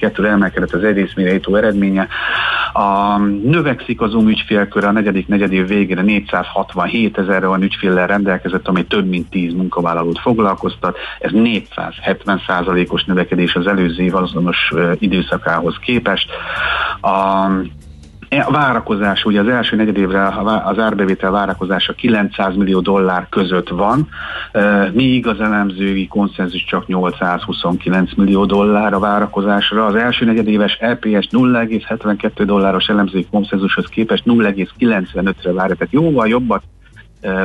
22-re emelkedett az egészmérejtó eredménye. A, növekszik az UM ügyfélkör a negyedik negyedév végére 467 ezerre van ügyféllel rendelkezett, ami több mint 10 munkavállalót foglalkoztat. Ez 470 százalékos növekedés az előző év azonos időszakához képest. A, a várakozás, ugye az első negyedévre az árbevétel várakozása 900 millió dollár között van, míg az elemzői konszenzus csak 829 millió dollár a várakozásra. Az első negyedéves EPS 0,72 dolláros elemzői konszenzushoz képest 0,95-re várja, tehát jóval jobbat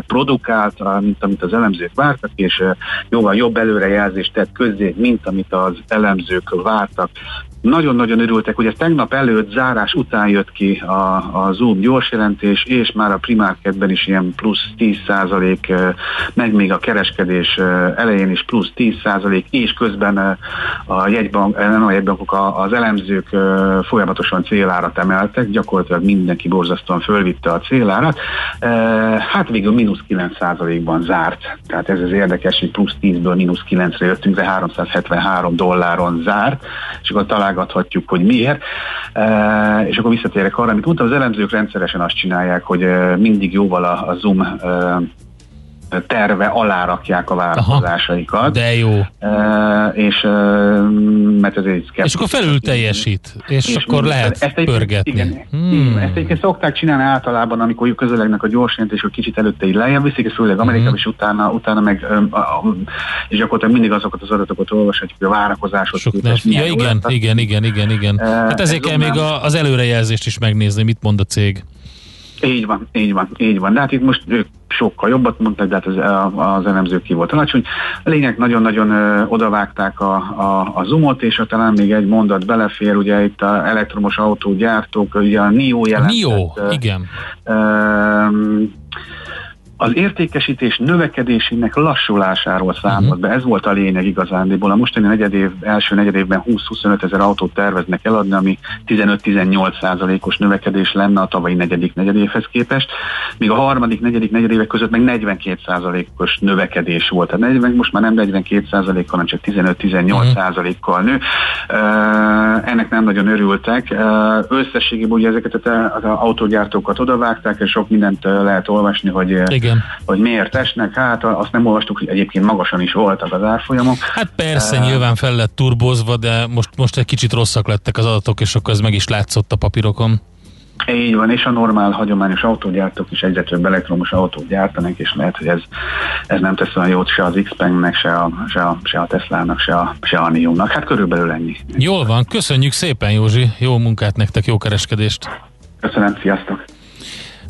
produkált, mint amit az elemzők vártak, és jóval jobb előrejelzést tett közzé, mint amit az elemzők vártak. Nagyon-nagyon örültek, hogy ez tegnap előtt zárás után jött ki a, a Zoom gyors jelentés, és már a primárkedben is ilyen plusz 10 százalék, meg még a kereskedés elején is plusz 10 százalék, és közben a jegybank, nem a jegybankok, az elemzők folyamatosan célárat emeltek, gyakorlatilag mindenki borzasztóan fölvitte a célárat. Hát végül mínusz 9 százalékban zárt. Tehát ez az érdekes, hogy plusz 10-ből mínusz 9-re jöttünk, de 373 dolláron zárt, és akkor találgathatjuk, hogy miért. E, és akkor visszatérek arra, amit mondtam, az elemzők rendszeresen azt csinálják, hogy e, mindig jóval a, a Zoom e, terve alá rakják a vállalkozásaikat. Aha, de jó. E, és e, mert ez egy És akkor felül teljesít, és, és akkor lehet ezt egy, pörgetni. Igen, hmm. ezt egyébként szokták csinálni általában, amikor közelegnek a gyors hogy kicsit előtte így lejjebb viszik, és főleg Amerikában, hmm. és utána, utána meg, és gyakorlatilag mindig azokat az adatokat olvashatjuk, hogy a várakozáshoz Sok képest ja, igen, igen, igen, igen, igen. Hát ezért kell még az előrejelzést is megnézni, mit mond a cég. Így van, így van, így van. De hát itt most ők sokkal jobbat mondtak, de hát az, az elemzők ki volt alacsony. A lényeg nagyon-nagyon odavágták a, a, a zoomot, és talán még egy mondat belefér, ugye itt a elektromos autógyártók, ugye a NIO jelentett. NIO, igen. Uh, az értékesítés növekedésének lassulásáról számolt uh-huh. be. Ez volt a lényeg igazándiból. A mostani negyedév, első negyedévben 20-25 ezer autót terveznek eladni, ami 15-18 százalékos növekedés lenne a tavalyi negyedik negyedévhez képest, míg a harmadik, negyedik negyedévek között meg 42 százalékos növekedés volt. Tehát 40, most már nem 42 százalékkal, hanem csak 15-18 uh-huh. százalékkal nő. Uh, ennek nem nagyon örültek. Uh, összességében ugye ezeket az autógyártókat odavágták, és sok mindent lehet olvasni, hogy Igen igen. hogy miért esnek, hát azt nem olvastuk, hogy egyébként magasan is voltak az árfolyamok. Hát persze, uh, nyilván fel lett turbozva, de most, most egy kicsit rosszak lettek az adatok, és akkor ez meg is látszott a papírokon. Így van, és a normál, hagyományos autógyártók is egyre több elektromos autót gyártanak, és lehet, hogy ez, ez nem tesz olyan jót se az x se a, se a, se a Tesla-nak, se a, se a Nio-nak. Hát körülbelül ennyi. Jól van, köszönjük szépen Józsi, jó munkát nektek, jó kereskedést! Köszönöm, sziasztok!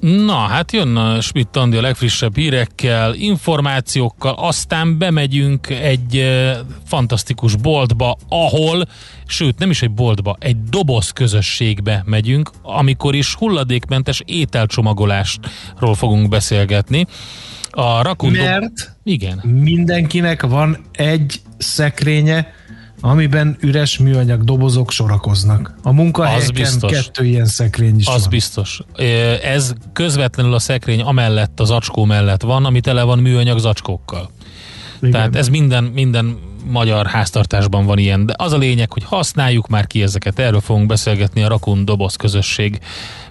Na, hát jön a Schmidt Andi a legfrissebb hírekkel, információkkal, aztán bemegyünk egy e, fantasztikus boltba, ahol, sőt nem is egy boltba, egy doboz közösségbe megyünk, amikor is hulladékmentes ételcsomagolásról fogunk beszélgetni. A rakun Mert igen. mindenkinek van egy szekrénye, amiben üres műanyag dobozok sorakoznak. A munkahelyeken kettő ilyen szekrény is Az van. biztos. Ez közvetlenül a szekrény amellett, az acskó mellett van, ami tele van műanyag zacskókkal. Igen. Tehát ez minden, minden magyar háztartásban van ilyen, de az a lényeg, hogy használjuk már ki ezeket. Erről fogunk beszélgetni a Rakun Doboz közösség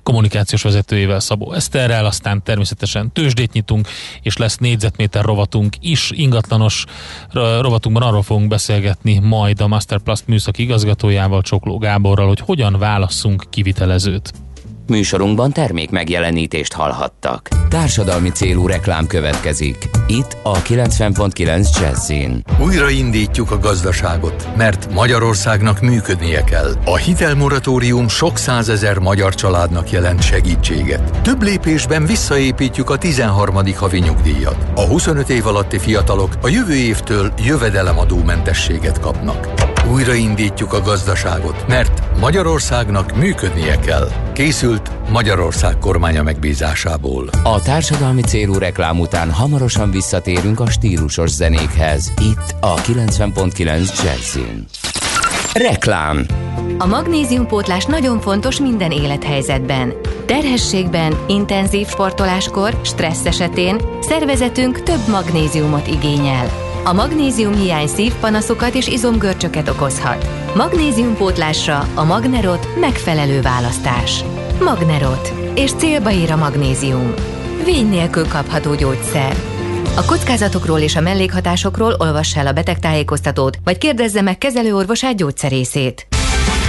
kommunikációs vezetőjével Szabó Eszterrel, aztán természetesen tőzsdét nyitunk, és lesz négyzetméter rovatunk is, ingatlanos rovatunkban arról fogunk beszélgetni majd a Masterplast műszaki igazgatójával, Csokló Gáborral, hogy hogyan válasszunk kivitelezőt. Műsorunkban termék megjelenítést hallhattak. Társadalmi célú reklám következik. Itt a 90.9 Jazzin. Újraindítjuk a gazdaságot, mert Magyarországnak működnie kell. A hitelmoratórium sok százezer magyar családnak jelent segítséget. Több lépésben visszaépítjük a 13. havi nyugdíjat. A 25 év alatti fiatalok a jövő évtől jövedelemadómentességet kapnak. Újraindítjuk a gazdaságot, mert Magyarországnak működnie kell. Készült Magyarország kormánya megbízásából. A társadalmi célú reklám után hamarosan visszatérünk a stílusos zenékhez. Itt a 90.9 Jazzin. Reklám A magnéziumpótlás nagyon fontos minden élethelyzetben. Terhességben, intenzív sportoláskor, stressz esetén szervezetünk több magnéziumot igényel. A magnézium hiány szívpanaszokat és izomgörcsöket okozhat. Magnéziumpótlásra a Magnerot megfelelő választás. Magnerot. És célba ír a magnézium. Vény nélkül kapható gyógyszer. A kockázatokról és a mellékhatásokról olvass el a betegtájékoztatót, vagy kérdezze meg kezelőorvosát gyógyszerészét.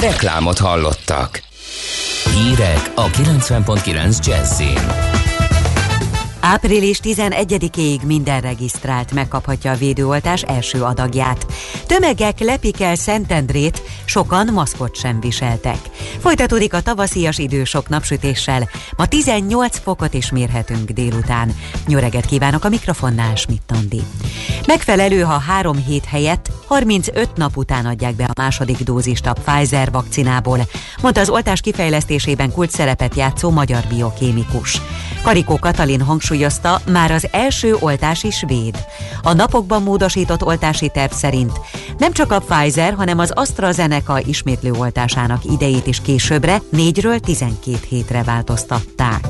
Reklámot hallottak. Hírek a 90.9 Jazzin. Április 11-ig minden regisztrált megkaphatja a védőoltás első adagját. Tömegek lepik el Szentendrét, sokan maszkot sem viseltek. Folytatódik a tavaszias idő sok napsütéssel. Ma 18 fokot is mérhetünk délután. Nyöreget kívánok a mikrofonnál, Schmidt-Tondi. Megfelelő, ha három hét helyett 35 nap után adják be a második dózist a Pfizer vakcinából, mondta az oltás kifejlesztésében kult szerepet játszó magyar biokémikus. Karikó Katalin hangsúlyozta, már az első oltás is véd. A napokban módosított oltási terv szerint nem csak a Pfizer, hanem az AstraZeneca ismétlő oltásának idejét is későbbre 4-ről 12 hétre változtatták.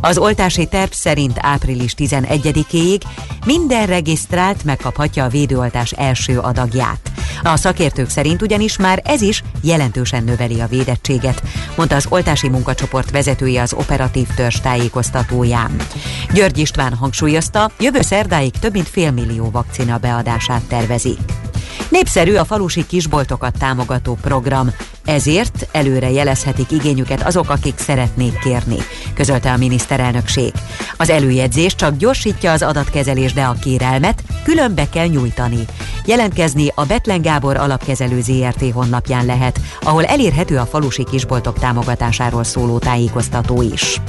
Az oltási terv szerint április 11-ig minden regisztrált megkaphatja a védőoltás első adagját. A szakértők szerint ugyanis már ez is jelentősen növeli a védettséget, mondta az oltási munkacsoport vezetője az operatív törzs tájékoztatóján. György István hangsúlyozta, jövő szerdáig több mint félmillió vakcina beadását tervezik. Népszerű a falusi kisboltokat támogató program, ezért előre jelezhetik igényüket azok, akik szeretnék kérni, közölte a miniszterelnökség. Az előjegyzés csak gyorsítja az adatkezelés, de a kérelmet külön be kell nyújtani. Jelentkezni a Betlen Gábor alapkezelő ZRT honlapján lehet, ahol elérhető a falusi kisboltok támogatásáról szóló tájékoztató is.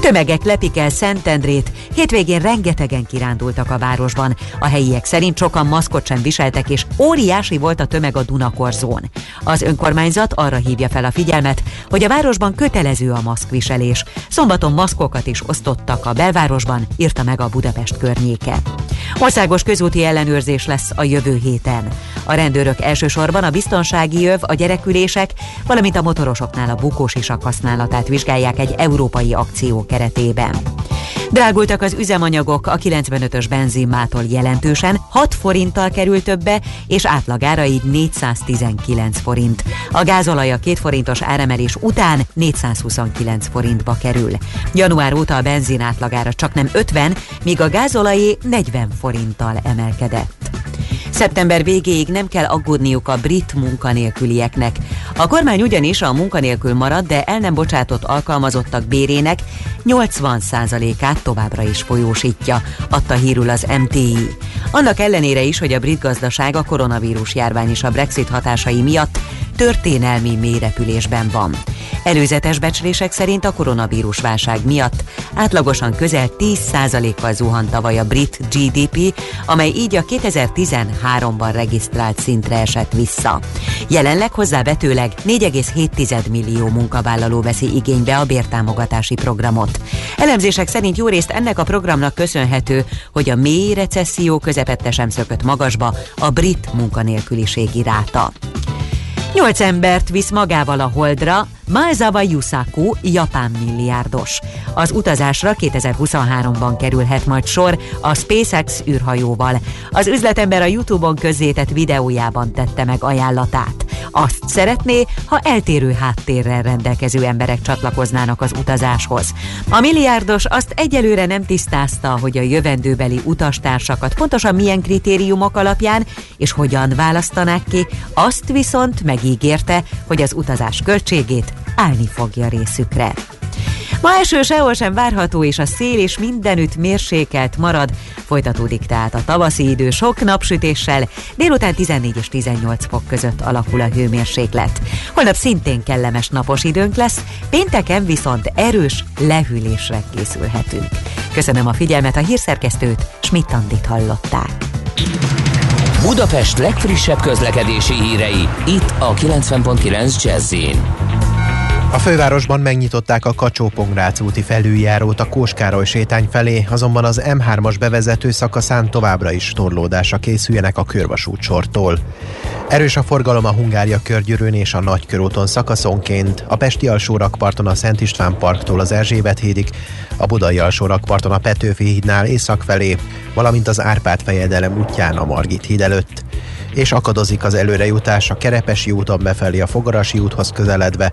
Tömegek lepik el Szentendrét, hétvégén rengetegen kirándultak a városban. A helyiek szerint sokan maszkot sem viseltek, és óriási volt a tömeg a Dunakorzón. Az önkormányzat arra hívja fel a figyelmet, hogy a városban kötelező a maszkviselés. Szombaton maszkokat is osztottak a belvárosban, írta meg a Budapest környéke. Országos közúti ellenőrzés lesz a jövő héten. A rendőrök elsősorban a biztonsági jöv, a gyerekülések, valamint a motorosoknál a bukós isak használatát vizsgálják egy európai akció keretében. Drágultak az üzemanyagok, a 95-ös benzinmától jelentősen, 6 forinttal került többe, és átlagára így 419 forint. A gázolaj a 2 forintos áremelés után 429 forintba kerül. Január óta a benzin átlagára csak nem 50, míg a gázolajé 40 forinttal emelkedett. Szeptember végéig nem kell aggódniuk a brit munkanélkülieknek. A kormány ugyanis a munkanélkül marad, de el nem bocsátott alkalmazottak bérének 80%-át továbbra is folyósítja, adta hírül az MTI. Annak ellenére is, hogy a brit gazdaság a koronavírus járvány és a Brexit hatásai miatt történelmi mélyrepülésben van. Előzetes becslések szerint a koronavírus válság miatt átlagosan közel 10%-kal zuhant tavaly a brit GDP, amely így a 2013-ban regisztrált szintre esett vissza. Jelenleg hozzávetőleg 4,7 millió munkavállaló veszi igénybe a bértámogatási programot. Elemzések szerint jó részt ennek a programnak köszönhető, hogy a mély recesszió közepette sem szökött magasba a brit munkanélküliségi ráta. Nyolc embert visz magával a holdra Maezawa Yusaku, japán milliárdos. Az utazásra 2023-ban kerülhet majd sor a SpaceX űrhajóval. Az üzletember a YouTube-on közzétett videójában tette meg ajánlatát. Azt szeretné, ha eltérő háttérrel rendelkező emberek csatlakoznának az utazáshoz. A milliárdos azt egyelőre nem tisztázta, hogy a jövendőbeli utastársakat pontosan milyen kritériumok alapján és hogyan választanák ki, azt viszont megígérte, hogy az utazás költségét állni fogja részükre. Ma eső sehol sem várható, és a szél is mindenütt mérsékelt marad. Folytatódik tehát a tavaszi idő sok napsütéssel, délután 14 és 18 fok között alakul a hőmérséklet. Holnap szintén kellemes napos időnk lesz, pénteken viszont erős lehűlésre készülhetünk. Köszönöm a figyelmet a hírszerkesztőt, Schmidt-Andit hallották. Budapest legfrissebb közlekedési hírei, itt a 90.9 jazz a fővárosban megnyitották a kacsó úti felüljárót a Kóskároly sétány felé, azonban az M3-as bevezető szakaszán továbbra is torlódásra készüljenek a körvasút sortól. Erős a forgalom a Hungária körgyűrűn és a Nagykörúton szakaszonként, a Pesti alsórakparton a Szent István parktól az Erzsébet hídig, a Budai alsórakparton a Petőfi hídnál észak felé, valamint az Árpád fejedelem útján a Margit híd előtt és akadozik az előrejutás a Kerepesi úton befelé a Fogarasi úthoz közeledve,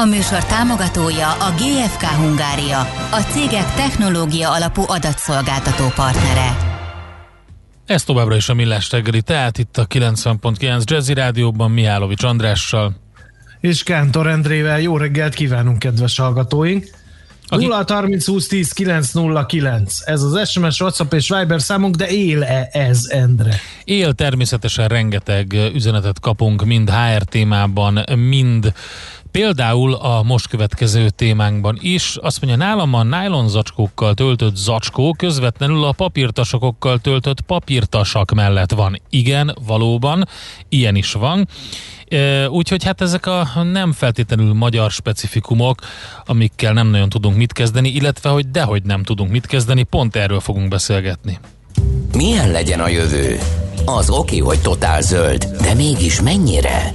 A műsor támogatója a GFK Hungária, a cégek technológia alapú adatszolgáltató partnere. Ez továbbra is a Millás reggeli, tehát itt a 90.9 Jazzy Rádióban Mihálovics Andrással. És Kántor Endrével jó reggelt kívánunk, kedves hallgatóink! Aki... 0 30 20 10 909. Ez az SMS, WhatsApp és Viber számunk, de él-e ez, Endre? Él természetesen rengeteg üzenetet kapunk, mind HR témában, mind Például a most következő témánkban is azt mondja, nálam a nylon zacskókkal töltött zacskó közvetlenül a papírtasakokkal töltött papírtasak mellett van. Igen, valóban, ilyen is van. Úgyhogy hát ezek a nem feltétlenül magyar specifikumok, amikkel nem nagyon tudunk mit kezdeni, illetve hogy dehogy nem tudunk mit kezdeni, pont erről fogunk beszélgetni. Milyen legyen a jövő? Az oké, hogy totál zöld, de mégis mennyire?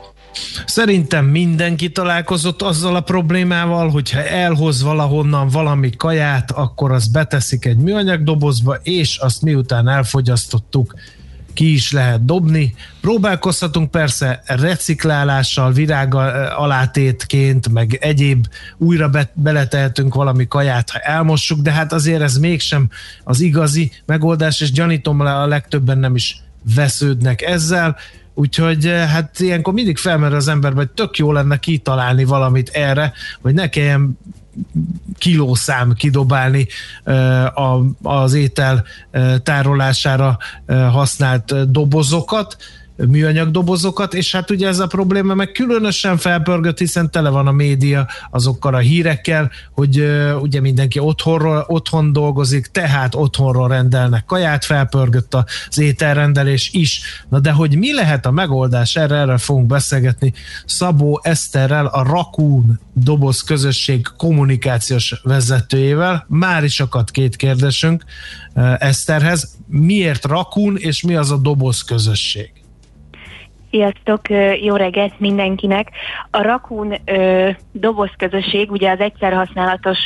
Szerintem mindenki találkozott azzal a problémával, hogyha elhoz valahonnan valami kaját, akkor azt beteszik egy műanyag dobozba, és azt miután elfogyasztottuk, ki is lehet dobni. Próbálkozhatunk persze reciklálással, virág alátétként, meg egyéb újra be, beletehetünk valami kaját, ha elmossuk, de hát azért ez mégsem az igazi megoldás, és gyanítom a legtöbben nem is vesződnek ezzel. Úgyhogy hát ilyenkor mindig felmerül az ember, hogy tök jó lenne kitalálni valamit erre, hogy ne kelljen kilószám kidobálni az étel tárolására használt dobozokat, műanyag dobozokat, és hát ugye ez a probléma meg különösen felpörgött, hiszen tele van a média azokkal a hírekkel, hogy ugye mindenki otthonról, otthon dolgozik, tehát otthonról rendelnek kaját, felpörgött az ételrendelés is. Na de hogy mi lehet a megoldás, erre, erre fogunk beszélgetni Szabó Eszterrel, a Rakún doboz közösség kommunikációs vezetőjével. Már is akadt két kérdésünk Eszterhez. Miért Rakún, és mi az a doboz közösség? Sziasztok, jó reggelt mindenkinek! A Rakun dobozközösség ugye az egyszer használatos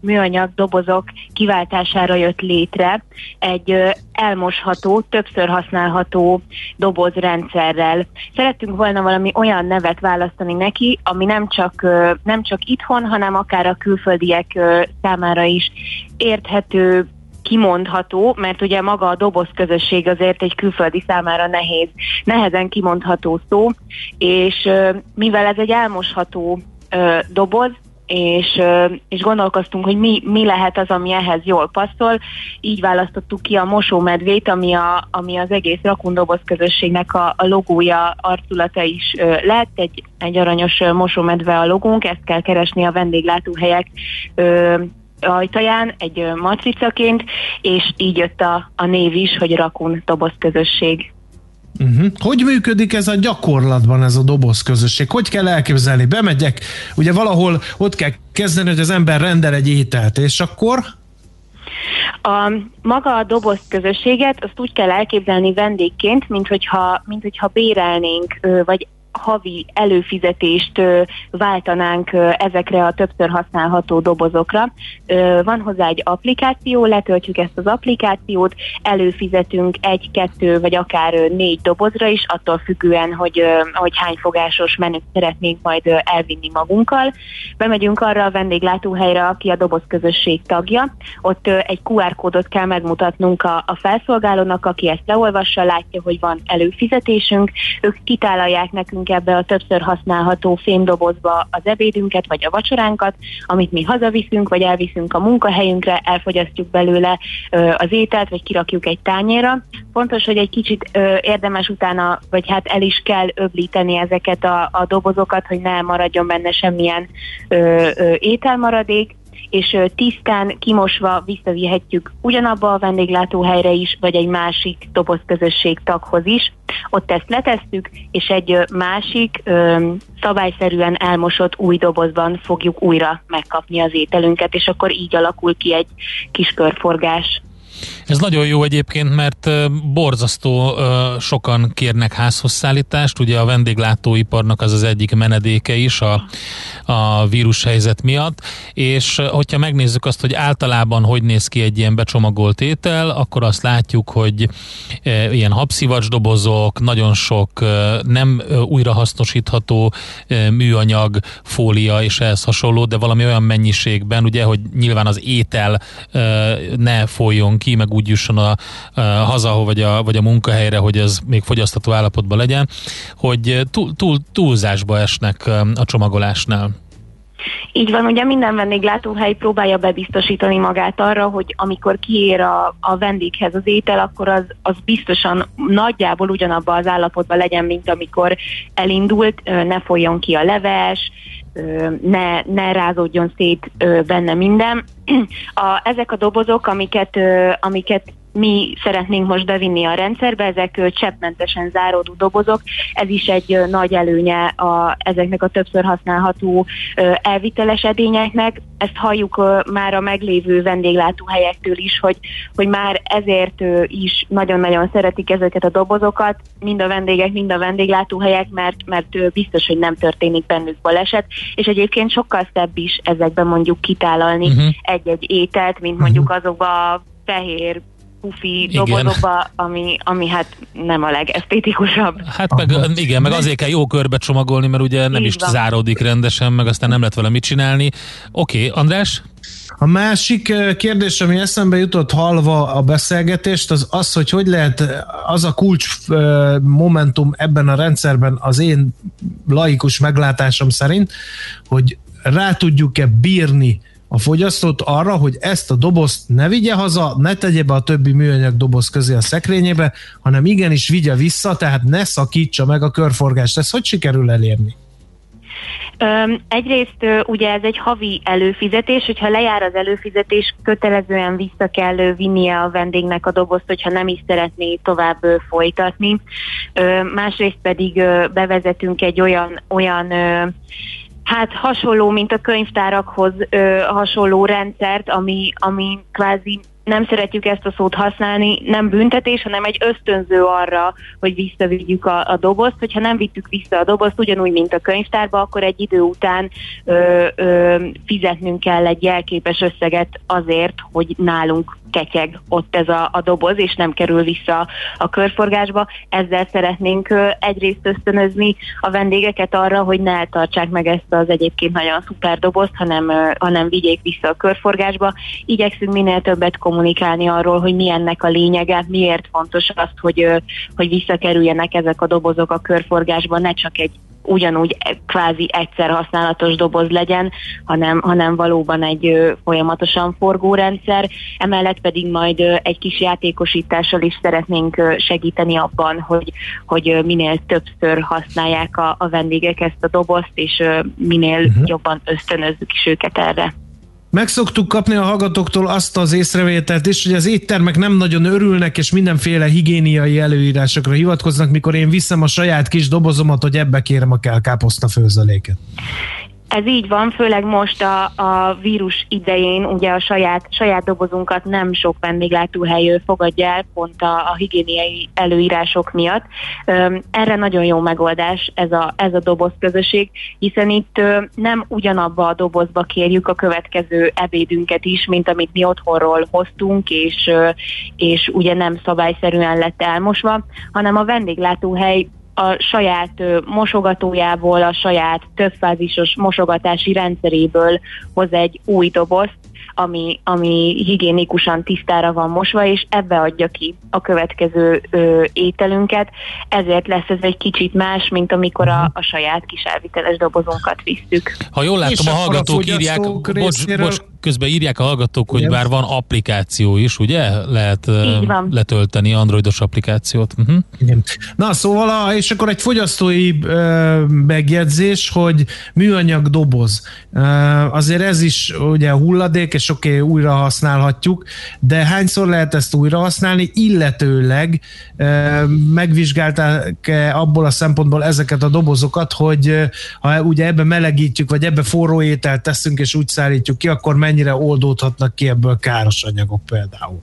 műanyag dobozok kiváltására jött létre egy elmosható, többször használható dobozrendszerrel. Szerettünk volna valami olyan nevet választani neki, ami nem csak, nem csak itthon, hanem akár a külföldiek számára is érthető, kimondható, mert ugye maga a doboz közösség azért egy külföldi számára nehéz, nehezen kimondható szó, és mivel ez egy elmosható doboz, és, és gondolkoztunk, hogy mi, mi lehet az, ami ehhez jól passzol. Így választottuk ki a mosómedvét, ami, a, ami az egész rakundoboz közösségnek a, a logója, arculata is lett. Egy, egy aranyos mosómedve a logónk, ezt kell keresni a vendéglátóhelyek ajtaján egy matricaként, és így jött a, a név is, hogy Rakun doboz közösség. Uh-huh. Hogy működik ez a gyakorlatban, ez a doboz közösség? Hogy kell elképzelni? Bemegyek, ugye valahol ott kell kezdeni, hogy az ember rendel egy ételt, és akkor? A, maga a doboz közösséget azt úgy kell elképzelni vendégként, mint hogyha, mint hogyha bérelnénk, vagy havi előfizetést váltanánk ezekre a többször használható dobozokra. Van hozzá egy applikáció, letöltjük ezt az applikációt, előfizetünk egy, kettő vagy akár négy dobozra is, attól függően, hogy, hogy hány fogásos menüt szeretnénk majd elvinni magunkkal. Bemegyünk arra a vendéglátóhelyre, aki a doboz közösség tagja. Ott egy QR kódot kell megmutatnunk a, a felszolgálónak, aki ezt leolvassa, látja, hogy van előfizetésünk, ők kitálalják nekünk bevisszük ebbe a többször használható fémdobozba az ebédünket vagy a vacsoránkat, amit mi hazaviszünk, vagy elviszünk a munkahelyünkre, elfogyasztjuk belőle az ételt, vagy kirakjuk egy tányéra. Fontos, hogy egy kicsit érdemes utána, vagy hát el is kell öblíteni ezeket a, a dobozokat, hogy ne maradjon benne semmilyen ö, ö, ételmaradék, és tisztán, kimosva visszavihetjük ugyanabba a vendéglátóhelyre is, vagy egy másik dobozközösség taghoz is. Ott ezt letesztük, és egy másik szabályszerűen elmosott új dobozban fogjuk újra megkapni az ételünket, és akkor így alakul ki egy kis körforgás. Ez nagyon jó egyébként, mert borzasztó sokan kérnek házhoz szállítást, ugye a vendéglátóiparnak az az egyik menedéke is a, a vírushelyzet miatt, és hogyha megnézzük azt, hogy általában hogy néz ki egy ilyen becsomagolt étel, akkor azt látjuk, hogy ilyen habszivacsdobozok, nagyon sok nem újrahasznosítható műanyag, fólia és ehhez hasonló, de valami olyan mennyiségben, ugye, hogy nyilván az étel ne folyjon ki, meg úgy jusson a, a haza, vagy a, vagy a munkahelyre, hogy ez még fogyasztató állapotban legyen, hogy túl, túl, túlzásba esnek a csomagolásnál. Így van, ugye minden vendéglátóhely próbálja bebiztosítani magát arra, hogy amikor kiér a, a vendéghez az étel, akkor az, az biztosan nagyjából ugyanabban az állapotban legyen, mint amikor elindult, ne folyjon ki a leves, ne, ne rázódjon szét benne minden. A, ezek a dobozok, amiket, amiket mi szeretnénk most bevinni a rendszerbe, ezek cseppmentesen záródó dobozok, ez is egy nagy előnye a, ezeknek a többször használható elviteles edényeknek. Ezt halljuk már a meglévő vendéglátóhelyektől is, hogy, hogy már ezért is nagyon-nagyon szeretik ezeket a dobozokat, mind a vendégek, mind a vendéglátóhelyek, mert, mert biztos, hogy nem történik bennük baleset, és egyébként sokkal szebb is ezekben mondjuk kitálalni uh-huh. egy-egy ételt, mint mondjuk uh-huh. azokba a fehér pufi dobozokba, ami, ami hát nem a legesztétikusabb. Hát meg, igen, meg azért kell jó körbe csomagolni, mert ugye nem Így is van. záródik rendesen, meg aztán nem lehet vele mit csinálni. Oké, okay, András? A másik kérdés, ami eszembe jutott halva a beszélgetést, az az, hogy hogy lehet az a kulcs momentum ebben a rendszerben az én laikus meglátásom szerint, hogy rá tudjuk-e bírni a fogyasztót arra, hogy ezt a dobozt ne vigye haza, ne tegye be a többi műanyag doboz közé a szekrényébe, hanem igenis vigye vissza, tehát ne szakítsa meg a körforgást. Ez hogy sikerül elérni? Um, egyrészt ugye ez egy havi előfizetés, hogyha lejár az előfizetés, kötelezően vissza kell vinnie a vendégnek a dobozt, hogyha nem is szeretné tovább folytatni. Um, másrészt pedig bevezetünk egy olyan, olyan hát hasonló, mint a könyvtárakhoz ö, hasonló rendszert, ami, ami kvázi nem szeretjük ezt a szót használni, nem büntetés, hanem egy ösztönző arra, hogy visszavigyük a, a dobozt. Hogyha nem vittük vissza a dobozt, ugyanúgy, mint a könyvtárba, akkor egy idő után ö, ö, fizetnünk kell egy jelképes összeget azért, hogy nálunk ketyeg ott ez a, a doboz, és nem kerül vissza a körforgásba. Ezzel szeretnénk egyrészt ösztönözni a vendégeket arra, hogy ne tartsák meg ezt az egyébként nagyon szuper dobozt, hanem, hanem vigyék vissza a körforgásba. Igyekszünk minél többet kommunikálni arról, hogy mi ennek a lényege, miért fontos azt, hogy, hogy visszakerüljenek ezek a dobozok a körforgásba, ne csak egy ugyanúgy kvázi egyszer használatos doboz legyen, hanem, hanem valóban egy folyamatosan forgó rendszer. Emellett pedig majd egy kis játékosítással is szeretnénk segíteni abban, hogy, hogy minél többször használják a, a vendégek ezt a dobozt, és minél uh-huh. jobban ösztönözzük is őket erre. Meg szoktuk kapni a hallgatóktól azt az észrevételt is, hogy az éttermek nem nagyon örülnek, és mindenféle higiéniai előírásokra hivatkoznak, mikor én viszem a saját kis dobozomat, hogy ebbe kérem a kell káposzta főzeléket. Ez így van, főleg most a, a vírus idején ugye a saját, saját dobozunkat nem sok vendéglátóhely fogadja el, pont a, a higiéniai előírások miatt. Erre nagyon jó megoldás ez a, ez a doboz közösség, hiszen itt nem ugyanabba a dobozba kérjük a következő ebédünket is, mint amit mi otthonról hoztunk, és, és ugye nem szabályszerűen lett elmosva, hanem a vendéglátóhely a saját mosogatójából, a saját többfázisos mosogatási rendszeréből hoz egy új dobozt, ami, ami higiénikusan tisztára van mosva, és ebbe adja ki a következő ö, ételünket. Ezért lesz ez egy kicsit más, mint amikor a, a saját kis elviteles dobozunkat visszük. Ha jól látom, a hallgatók a írják, bocs, bocs, közben írják a hallgatók, hogy Igen. bár van applikáció is, ugye? Lehet letölteni androidos applikációt. Uh-huh. Igen. Na, szóval, a, és akkor egy fogyasztói ö, megjegyzés, hogy műanyag doboz. Ö, azért ez is ugye hulladék, és oké, okay, újra használhatjuk, de hányszor lehet ezt újra használni, illetőleg ö, megvizsgálták abból a szempontból ezeket a dobozokat, hogy ha ugye ebbe melegítjük, vagy ebbe forró ételt teszünk, és úgy szállítjuk ki, akkor mennyire oldódhatnak ki ebből káros anyagok például?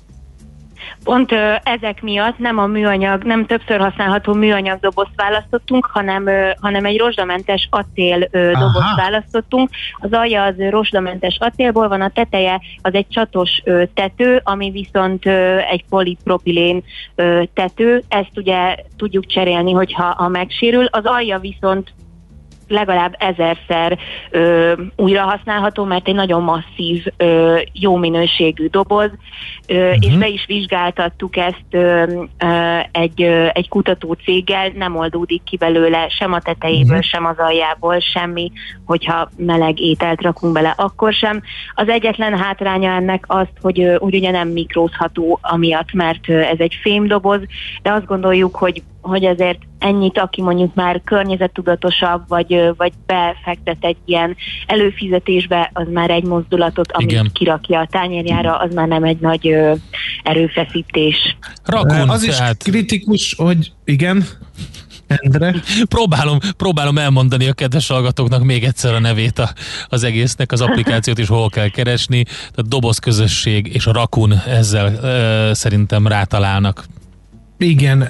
Pont ö, ezek miatt nem a műanyag, nem többször használható műanyag dobozt választottunk, hanem, ö, hanem egy rozsdamentes acél ö, dobozt választottunk. Az alja az rozsdamentes acélból van, a teteje az egy csatos ö, tető, ami viszont ö, egy polipropilén ö, tető. Ezt ugye tudjuk cserélni, hogyha ha megsérül. Az alja viszont legalább ezerszer ö, újra használható, mert egy nagyon masszív, ö, jó minőségű doboz, ö, uh-huh. és be is vizsgáltattuk ezt ö, ö, egy, ö, egy kutató céggel, nem oldódik ki belőle sem a tetejéből, uh-huh. sem az aljából, semmi, hogyha meleg ételt rakunk bele, akkor sem. Az egyetlen hátránya ennek azt, hogy ö, úgy ugye nem mikrózható amiatt, mert ö, ez egy fémdoboz, de azt gondoljuk, hogy hogy ezért ennyit, aki mondjuk már környezettudatosabb, vagy, vagy befektet egy ilyen előfizetésbe, az már egy mozdulatot, amit Igen. kirakja a tányérjára, az már nem egy nagy ö, erőfeszítés. Rakon, az is tehát... kritikus, hogy igen, Endre? Próbálom, próbálom elmondani a kedves hallgatóknak még egyszer a nevét a, az egésznek, az applikációt is hol kell keresni. Tehát dobozközösség és a Rakun ezzel ö, szerintem rátalálnak. Igen,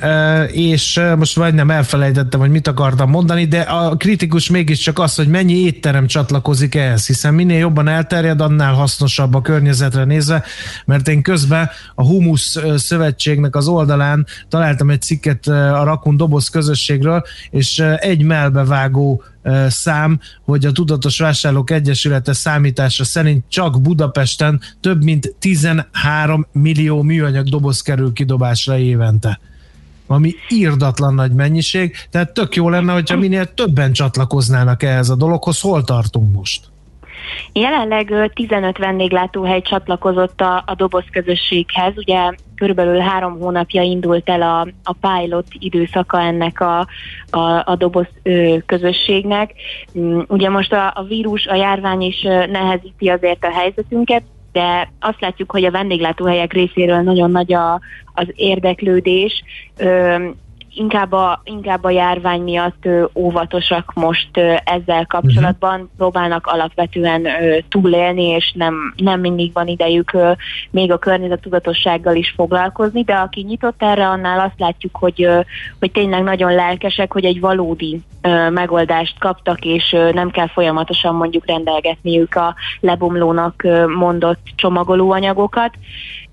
és most vagy nem elfelejtettem, hogy mit akartam mondani, de a kritikus mégiscsak az, hogy mennyi étterem csatlakozik ehhez, hiszen minél jobban elterjed, annál hasznosabb a környezetre nézve, mert én közben a Humus Szövetségnek az oldalán találtam egy cikket a Rakun Doboz közösségről, és egy melbevágó szám, hogy a Tudatos Vásárlók Egyesülete számítása szerint csak Budapesten több mint 13 millió műanyag doboz kerül kidobásra évente ami írdatlan nagy mennyiség, tehát tök jó lenne, hogyha minél többen csatlakoznának ehhez a dologhoz. Hol tartunk most? Jelenleg 15 vendéglátóhely csatlakozott a, a doboz közösséghez. Ugye körülbelül három hónapja indult el a, a pilot időszaka ennek a, a, a doboz ö, közösségnek. Mm, ugye most a, a vírus, a járvány is nehezíti azért a helyzetünket, de azt látjuk, hogy a vendéglátóhelyek részéről nagyon nagy a, az érdeklődés. Ö, inkább a, inkább a járvány miatt ö, óvatosak most ö, ezzel kapcsolatban, uh-huh. próbálnak alapvetően ö, túlélni, és nem, nem mindig van idejük ö, még a környezetudatossággal is foglalkozni, de aki nyitott erre, annál azt látjuk, hogy, ö, hogy tényleg nagyon lelkesek, hogy egy valódi ö, megoldást kaptak, és ö, nem kell folyamatosan mondjuk rendelgetniük a lebomlónak ö, mondott csomagolóanyagokat.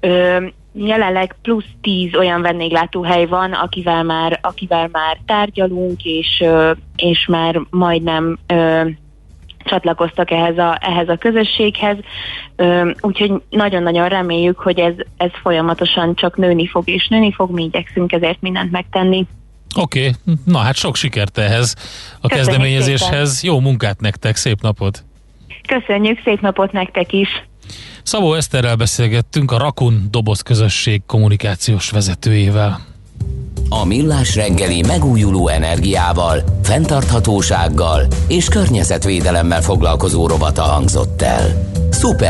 Ö, jelenleg plusz tíz olyan vendéglátóhely van, akivel már, akivel már tárgyalunk, és, és már majdnem csatlakoztak ehhez a, ehhez a közösséghez, úgyhogy nagyon-nagyon reméljük, hogy ez, ez folyamatosan csak nőni fog, és nőni fog, mi igyekszünk ezért mindent megtenni. Oké, okay. na hát sok sikert ehhez a Köszönjük kezdeményezéshez. Szépen. Jó munkát nektek, szép napot! Köszönjük, szép napot nektek is! Szabó Eszterrel beszélgettünk a Rakun doboz közösség kommunikációs vezetőjével. A Millás reggeli megújuló energiával, fenntarthatósággal és környezetvédelemmel foglalkozó robata hangzott el.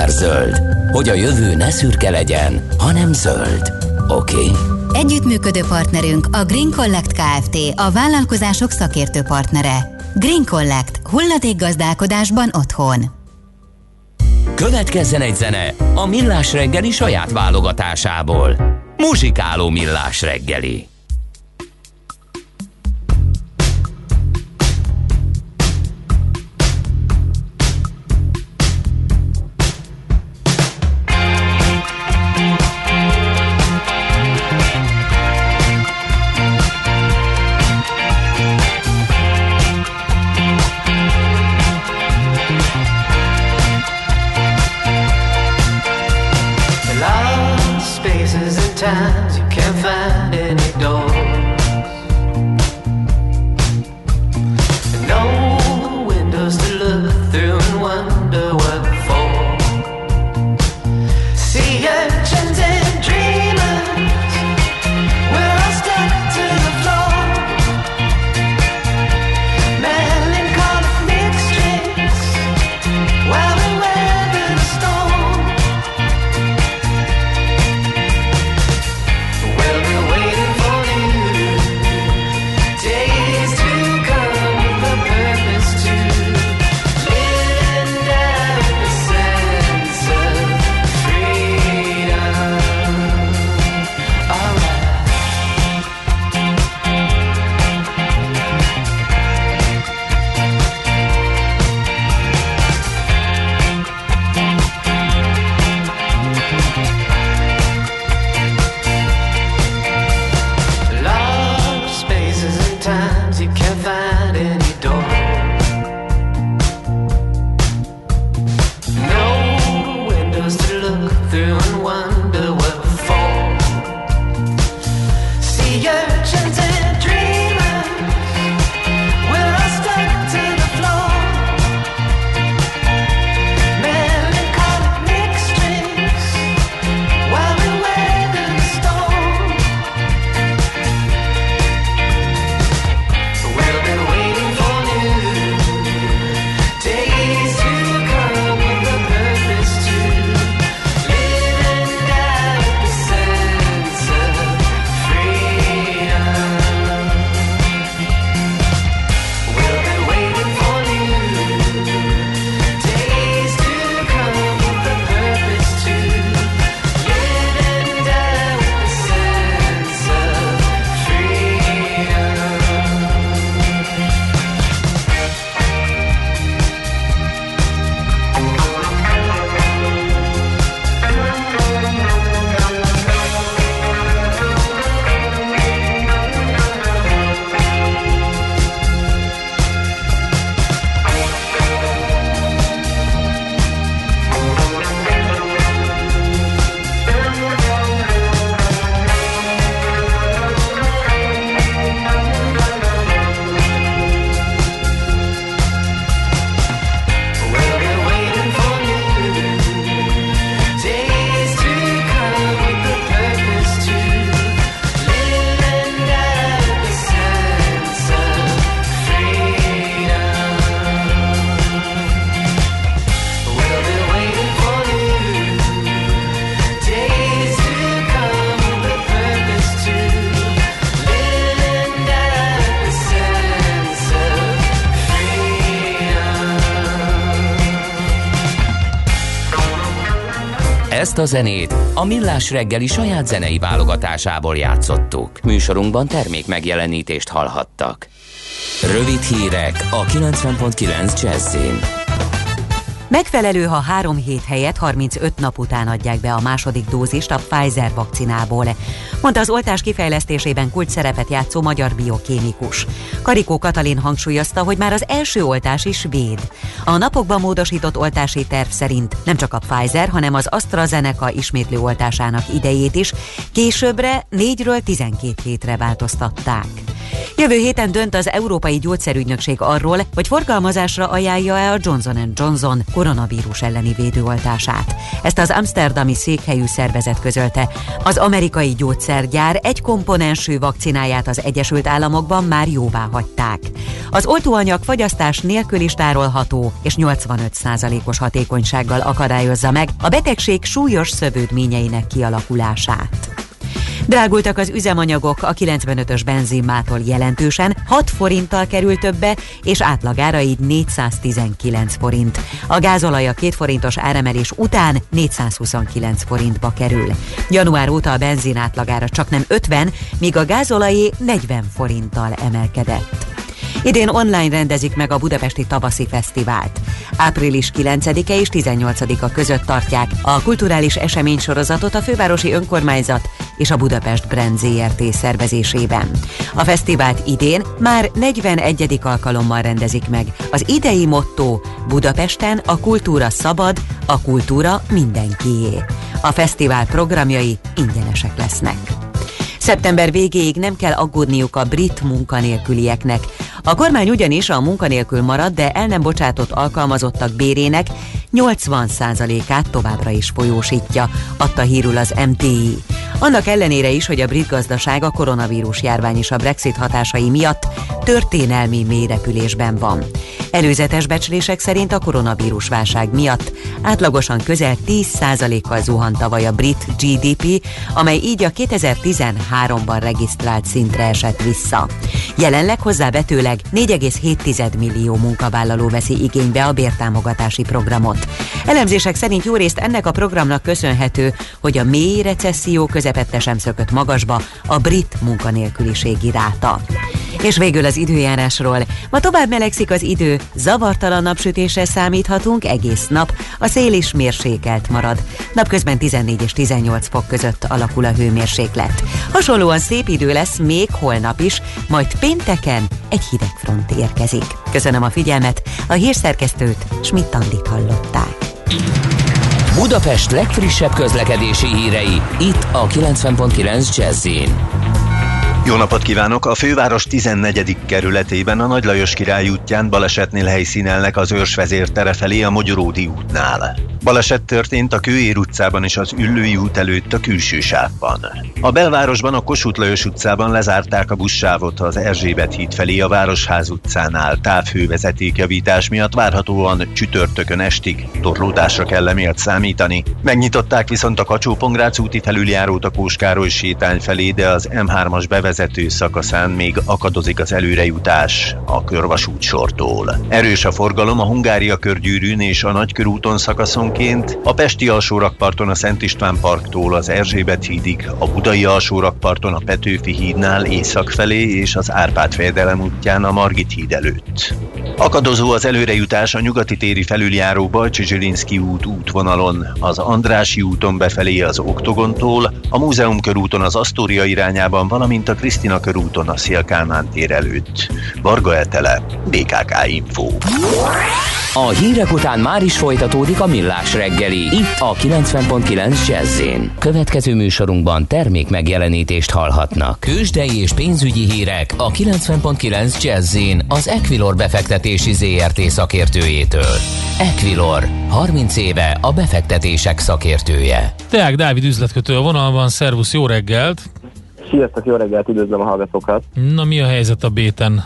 zöld, hogy a jövő ne szürke legyen, hanem zöld. Oké? Okay? Együttműködő partnerünk a Green Collect Kft. a vállalkozások szakértő partnere. Green Collect. Hulladékgazdálkodásban otthon. Következzen egy zene a Millás reggeli saját válogatásából. Muzsikáló Millás reggeli. A zenét a Millás reggeli saját zenei válogatásából játszottuk. Műsorunkban termék megjelenítést hallhattak. Rövid hírek a 90.9 Jazzin. Megfelelő, ha három hét helyett 35 nap után adják be a második dózist a Pfizer vakcinából, mondta az oltás kifejlesztésében kult szerepet játszó magyar biokémikus. Karikó Katalin hangsúlyozta, hogy már az első oltás is véd. A napokban módosított oltási terv szerint nem csak a Pfizer, hanem az AstraZeneca ismétlő oltásának idejét is későbbre 4-ről 12 hétre változtatták. Jövő héten dönt az Európai Gyógyszerügynökség arról, hogy forgalmazásra ajánlja-e a Johnson Johnson koronavírus elleni védőoltását. Ezt az Amsterdami székhelyű szervezet közölte. Az amerikai gyógyszergyár egy komponensű vakcináját az Egyesült Államokban már jóvá hagyták. Az oltóanyag fagyasztás nélkül is tárolható, és 85%-os hatékonysággal akadályozza meg a betegség súlyos szövődményeinek kialakulását. Drágultak az üzemanyagok, a 95-ös benzinmától jelentősen 6 forinttal kerül többe, és átlagára így 419 forint. A gázolaj a 2 forintos áremelés után 429 forintba kerül. Január óta a benzin átlagára csak nem 50, míg a gázolajé 40 forinttal emelkedett. Idén online rendezik meg a Budapesti Tavaszi Fesztivált. Április 9-e és 18-a között tartják a kulturális eseménysorozatot a fővárosi önkormányzat és a Budapest Brand ZRT szervezésében. A fesztivált idén már 41. alkalommal rendezik meg. Az idei motto Budapesten a kultúra szabad, a kultúra mindenkié. A fesztivál programjai ingyenesek lesznek. Szeptember végéig nem kell aggódniuk a brit munkanélkülieknek. A kormány ugyanis a munkanélkül marad, de el nem bocsátott alkalmazottak bérének 80%-át továbbra is folyósítja, adta hírul az MTI. Annak ellenére is, hogy a brit gazdaság a koronavírus járvány és a Brexit hatásai miatt történelmi mélyrepülésben van. Előzetes becslések szerint a koronavírus válság miatt átlagosan közel 10%-kal zuhant tavaly a brit GDP, amely így a 2013-ban regisztrált szintre esett vissza. Jelenleg hozzávetőleg 4,7 millió munkavállaló veszi igénybe a bértámogatási programot. Elemzések szerint jó részt ennek a programnak köszönhető, hogy a mély recesszió közepette sem szökött magasba a brit munkanélküliségi ráta. És végül az időjárásról. Ma tovább melegszik az idő, zavartalan napsütésre számíthatunk egész nap, a szél is mérsékelt marad. Napközben 14 és 18 fok között alakul a hőmérséklet. Hasonlóan szép idő lesz még holnap is, majd pénteken egy hideg front érkezik. Köszönöm a figyelmet, a hírszerkesztőt Schmidt-Tandit hallották. Budapest legfrissebb közlekedési hírei, itt a 90.9 jazz jó napot kívánok! A főváros 14. kerületében a Nagy Lajos király útján balesetnél helyszínelnek az őrsvezér tere felé a Mogyoródi útnál. Baleset történt a Kőér utcában és az Üllői út előtt a külső sávban. A belvárosban a Kossuth Lajos utcában lezárták a buszsávot az Erzsébet híd felé a Városház utcánál távhővezetékjavítás miatt várhatóan csütörtökön estig torlódásra kell lemélt számítani. Megnyitották viszont a kacsó úti felüljárót a Kóskároly sétány felé, de az M3-as bevezető szakaszán még akadozik az előrejutás a körvasút sortól. Erős a forgalom a Hungária körgyűrűn és a Nagykörúton szakaszon Éjszakonként a Pesti alsórakparton a Szent István parktól az Erzsébet hídig, a Budai alsórakparton a Petőfi hídnál észak felé és az Árpád fejedelem útján a Margit híd előtt. Akadozó az előrejutás a nyugati téri felüljáró Zsilinszki út útvonalon, az Andrási úton befelé az Oktogontól, a Múzeum körúton az Asztória irányában, valamint a Krisztina körúton a Szélkálmán tér előtt. Varga Etele, BKK Info. A hírek után már is folytatódik a millás reggeli. Itt a 90.9 jazz Következő műsorunkban termék megjelenítést hallhatnak. Kősdei és pénzügyi hírek a 90.9 jazz az Equilor befektetési ZRT szakértőjétől. Equilor, 30 éve a befektetések szakértője. Teák Dávid üzletkötő a vonalban, szervusz, jó reggelt! Sziasztok, jó reggelt, üdvözlöm a hallgatókat! Na mi a helyzet a béten?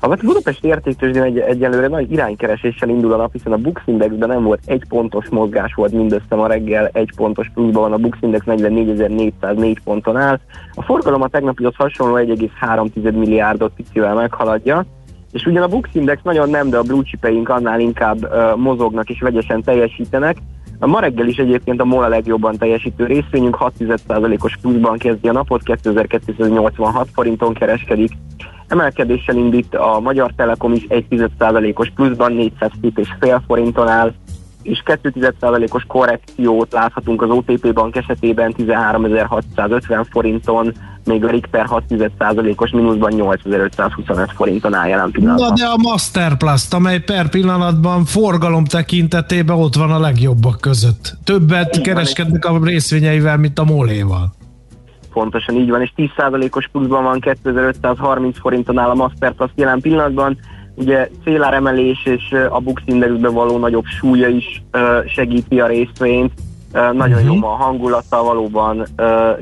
A Budapesti értéktőzsdén egy, egyelőre nagy iránykereséssel indul a nap, hiszen a Bux Indexben nem volt egy pontos mozgás volt mindössze ma reggel, egy pontos pluszban van, a Bux Index 44.404 ponton áll. A forgalom a tegnapihoz hasonló 1,3 milliárdot picivel meghaladja, és ugyan a Bux Index nagyon nem, de a blue chipeink annál inkább uh, mozognak és vegyesen teljesítenek, Ma reggel is egyébként a MOL a legjobban teljesítő részvényünk 6,1%-os pluszban kezdi a napot, 2286 forinton kereskedik. Emelkedéssel indít a Magyar Telekom is 1,1%-os pluszban 407,5 forinton áll, és 2,1%-os korrekciót láthatunk az OTP bank esetében 13.650 forinton, még a Richter 6,1%-os mínuszban 8525 forinton áll jelen pillanatban. Na de a Masterplast, amely per pillanatban forgalom tekintetében ott van a legjobbak között. Többet így kereskednek a részvényeivel, mint a Moléval. Pontosan így van, és 10%-os pluszban van 2530 forinton áll a Masterplast jelen pillanatban, Ugye céláremelés és a Bux Indexben való nagyobb súlya is segíti a részvényt. Nagyon uh-huh. jó a hangulata, valóban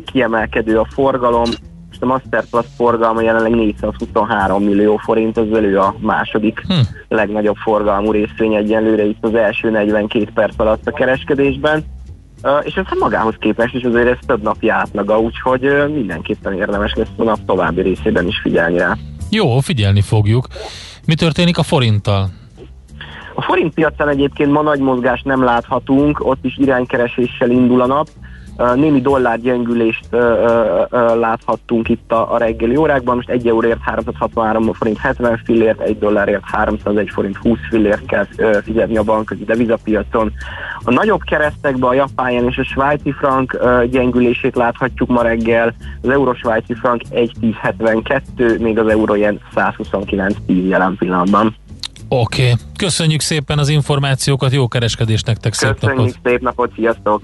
kiemelkedő a forgalom. Most a Masterplus forgalma jelenleg 423 millió forint, az elő a második hm. legnagyobb forgalmú részvény egyenlőre itt az első 42 perc alatt a kereskedésben. Uh, és ez magához képest is azért ez több napi átlaga, úgyhogy uh, mindenképpen érdemes lesz a nap további részében is figyelni rá. Jó, figyelni fogjuk. Mi történik a forinttal? A forint piacán egyébként ma nagy mozgást nem láthatunk, ott is iránykereséssel indul a nap. Némi dollárgyengülést láthattunk itt a, a reggeli órákban, most 1 euróért 363 forint 70 fillért, 1 dollárért 301 forint 20 fillért kell fizetni a bankközi devizapiacon. A nagyobb keresztekben a japán és a svájci frank gyengülését láthatjuk ma reggel, az euró-svájci frank 1,1072, még az euró ilyen 129,10 jelen pillanatban. Oké, okay. köszönjük szépen az információkat, jó kereskedést nektek, szép Köszönjük, napot! szép napot, sziasztok!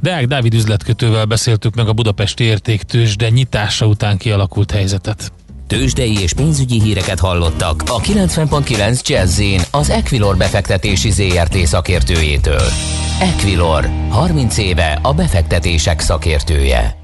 Deák Dávid üzletkötővel beszéltük meg a Budapesti értéktős, de nyitása után kialakult helyzetet. Tőzsdei és pénzügyi híreket hallottak a 90.9 jazz az Equilor befektetési ZRT szakértőjétől. Equilor, 30 éve a befektetések szakértője.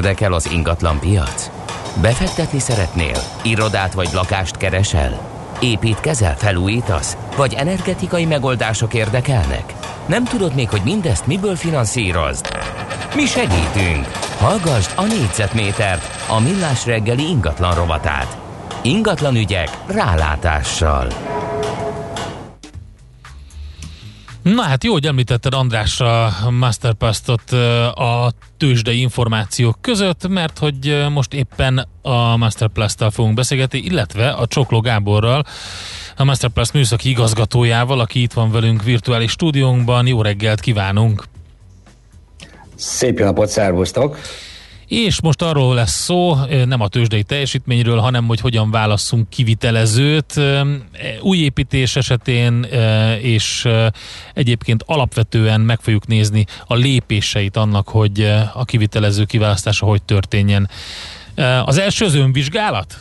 Érdekel az ingatlan piac? Befektetni szeretnél? Irodát vagy lakást keresel? Építkezel, felújítasz? Vagy energetikai megoldások érdekelnek? Nem tudod még, hogy mindezt miből finanszírozd? Mi segítünk! Hallgassd a négyzetmétert, a millás reggeli ingatlan rovatát. Ingatlan ügyek rálátással. Na hát jó, hogy említetted András a Masterpastot a tőzsdei információk között, mert hogy most éppen a Masterplast-tal fogunk beszélgetni, illetve a Csokló Gáborral, a Masterplast műszaki igazgatójával, aki itt van velünk virtuális stúdiónkban. Jó reggelt kívánunk! Szép napot, szervusztok! És most arról lesz szó, nem a tőzsdei teljesítményről, hanem hogy hogyan válasszunk kivitelezőt új építés esetén, és egyébként alapvetően meg fogjuk nézni a lépéseit annak, hogy a kivitelező kiválasztása hogy történjen. Az első az önvizsgálat?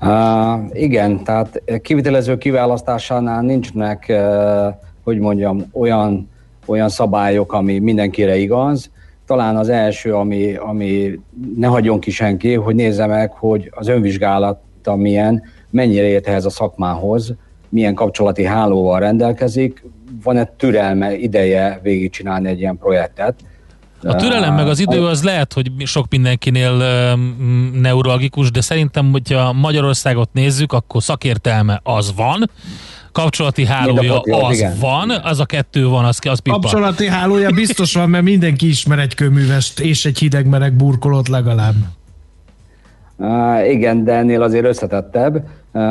Uh, igen, tehát kivitelező kiválasztásánál nincsnek, uh, hogy mondjam, olyan, olyan szabályok, ami mindenkire igaz. Talán az első, ami, ami ne hagyjon ki senki, hogy nézze meg, hogy az önvizsgálat milyen, mennyire ért ehhez a szakmához, milyen kapcsolati hálóval rendelkezik, van-e türelme, ideje végigcsinálni egy ilyen projektet. A türelem meg az idő az lehet, hogy sok mindenkinél neurologikus, de szerintem, hogyha Magyarországot nézzük, akkor szakértelme az van, kapcsolati hálója az igen. van, az a kettő van, az, az pipa. Kapcsolati hálója biztos van, mert mindenki ismer egy köművest és egy hidegmereg burkolót legalább. Uh, igen, de ennél azért összetettebb, uh,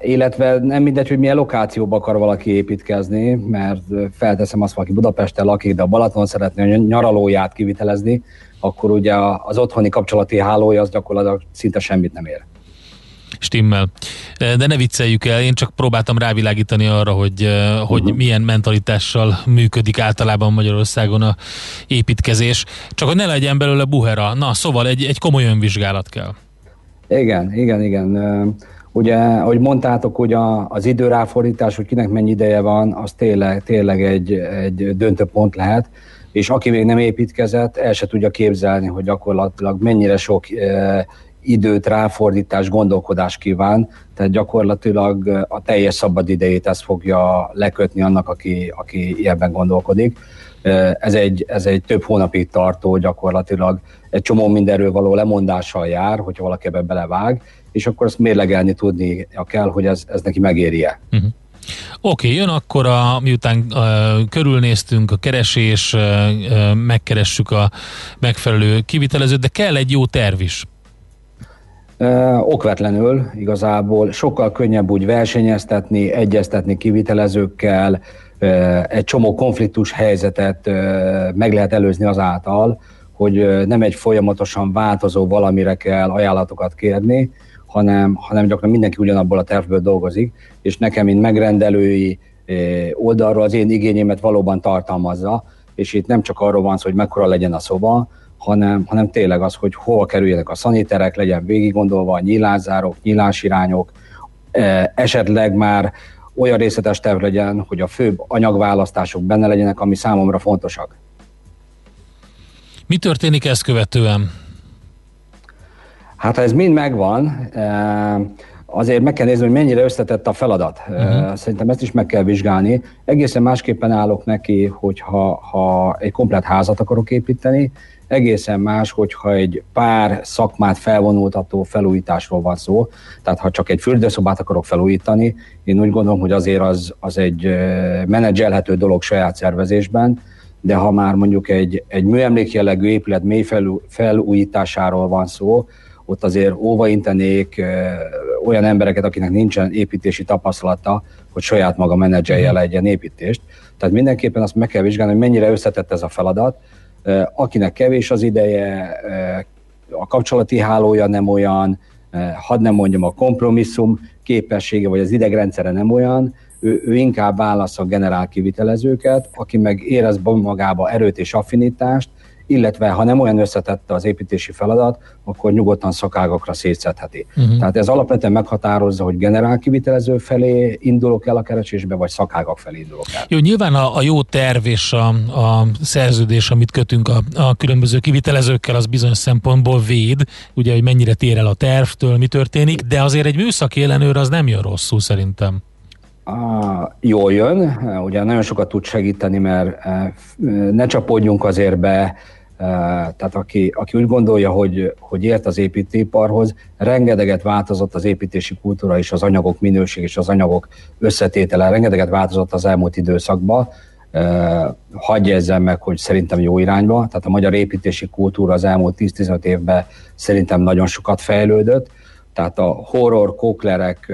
illetve nem mindegy, hogy milyen lokációba akar valaki építkezni, mert felteszem azt, valaki Budapesten lakik, de a Balaton szeretné a nyaralóját kivitelezni, akkor ugye az otthoni kapcsolati hálója az gyakorlatilag szinte semmit nem ér. Stimmel. De ne vicceljük el, én csak próbáltam rávilágítani arra, hogy, hogy uh-huh. milyen mentalitással működik általában Magyarországon a építkezés. Csak hogy ne legyen belőle buhera. Na, szóval egy, egy komoly önvizsgálat kell. Igen, igen, igen. Ugye, ahogy mondtátok, hogy a, az időráfordítás, hogy kinek mennyi ideje van, az tényleg, tényleg egy, egy döntő pont lehet, és aki még nem építkezett, el se tudja képzelni, hogy gyakorlatilag mennyire sok időt, ráfordítás, gondolkodás kíván, tehát gyakorlatilag a teljes szabad idejét ezt fogja lekötni annak, aki, aki ebben gondolkodik. Ez egy, ez egy több hónapig tartó gyakorlatilag egy csomó mindenről való lemondással jár, hogyha valaki ebbe belevág, és akkor azt mérlegelni tudni kell, hogy ez, ez neki megéri-e. Uh-huh. Oké, okay, jön akkor, a, miután uh, körülnéztünk a keresés, uh, uh, megkeressük a megfelelő kivitelezőt, de kell egy jó terv is. Okvetlenül igazából sokkal könnyebb úgy versenyeztetni, egyeztetni kivitelezőkkel, egy csomó konfliktus helyzetet meg lehet előzni azáltal, hogy nem egy folyamatosan változó valamire kell ajánlatokat kérni, hanem, hanem gyakran mindenki ugyanabból a tervből dolgozik, és nekem, mint megrendelői oldalról az én igényémet valóban tartalmazza, és itt nem csak arról van szó, hogy mekkora legyen a szoba, hanem, hanem tényleg az, hogy hova kerüljenek a szaniterek, legyen végig gondolva a nyílászárok, nyílásirányok, esetleg már olyan részletes terv legyen, hogy a főbb anyagválasztások benne legyenek, ami számomra fontosak. Mi történik ezt követően? Hát ha ez mind megvan, eh, azért meg kell nézni, hogy mennyire összetett a feladat. Uh-huh. Szerintem ezt is meg kell vizsgálni. Egészen másképpen állok neki, hogyha ha egy komplet házat akarok építeni, egészen más, hogyha egy pár szakmát felvonultató felújításról van szó. Tehát ha csak egy fürdőszobát akarok felújítani, én úgy gondolom, hogy azért az, az egy menedzselhető dolog saját szervezésben, de ha már mondjuk egy, egy műemlékjellegű épület mély felújításáról van szó, ott azért óvaintenék olyan embereket, akinek nincsen építési tapasztalata, hogy saját maga menedzselje mhm. le egy ilyen építést. Tehát mindenképpen azt meg kell vizsgálni, hogy mennyire összetett ez a feladat. Akinek kevés az ideje, a kapcsolati hálója nem olyan, hadd nem mondjam, a kompromisszum képessége vagy az idegrendszere nem olyan, ő, ő inkább válasz a generál kivitelezőket, aki meg érez magába erőt és affinitást, illetve ha nem olyan összetette az építési feladat, akkor nyugodtan szakágokra szétszedheti. Uh-huh. Tehát ez alapvetően meghatározza, hogy generál kivitelező felé indulok el a keresésbe, vagy szakágak felé indulok el. Jó, nyilván a, a jó terv és a, a szerződés, amit kötünk a, a különböző kivitelezőkkel, az bizonyos szempontból véd, ugye, hogy mennyire tér el a tervtől, mi történik, de azért egy műszaki ellenőr az nem jön rosszul szerintem. Ah, jól jön, ugye nagyon sokat tud segíteni, mert eh, ne csapódjunk azért be, tehát aki, aki úgy gondolja, hogy, hogy ért az építőiparhoz, rengeteget változott az építési kultúra és az anyagok minőség és az anyagok összetétele, rengeteget változott az elmúlt időszakban, hagyja ezzel meg, hogy szerintem jó irányba, tehát a magyar építési kultúra az elmúlt 10-15 évben szerintem nagyon sokat fejlődött, tehát a horror kóklerek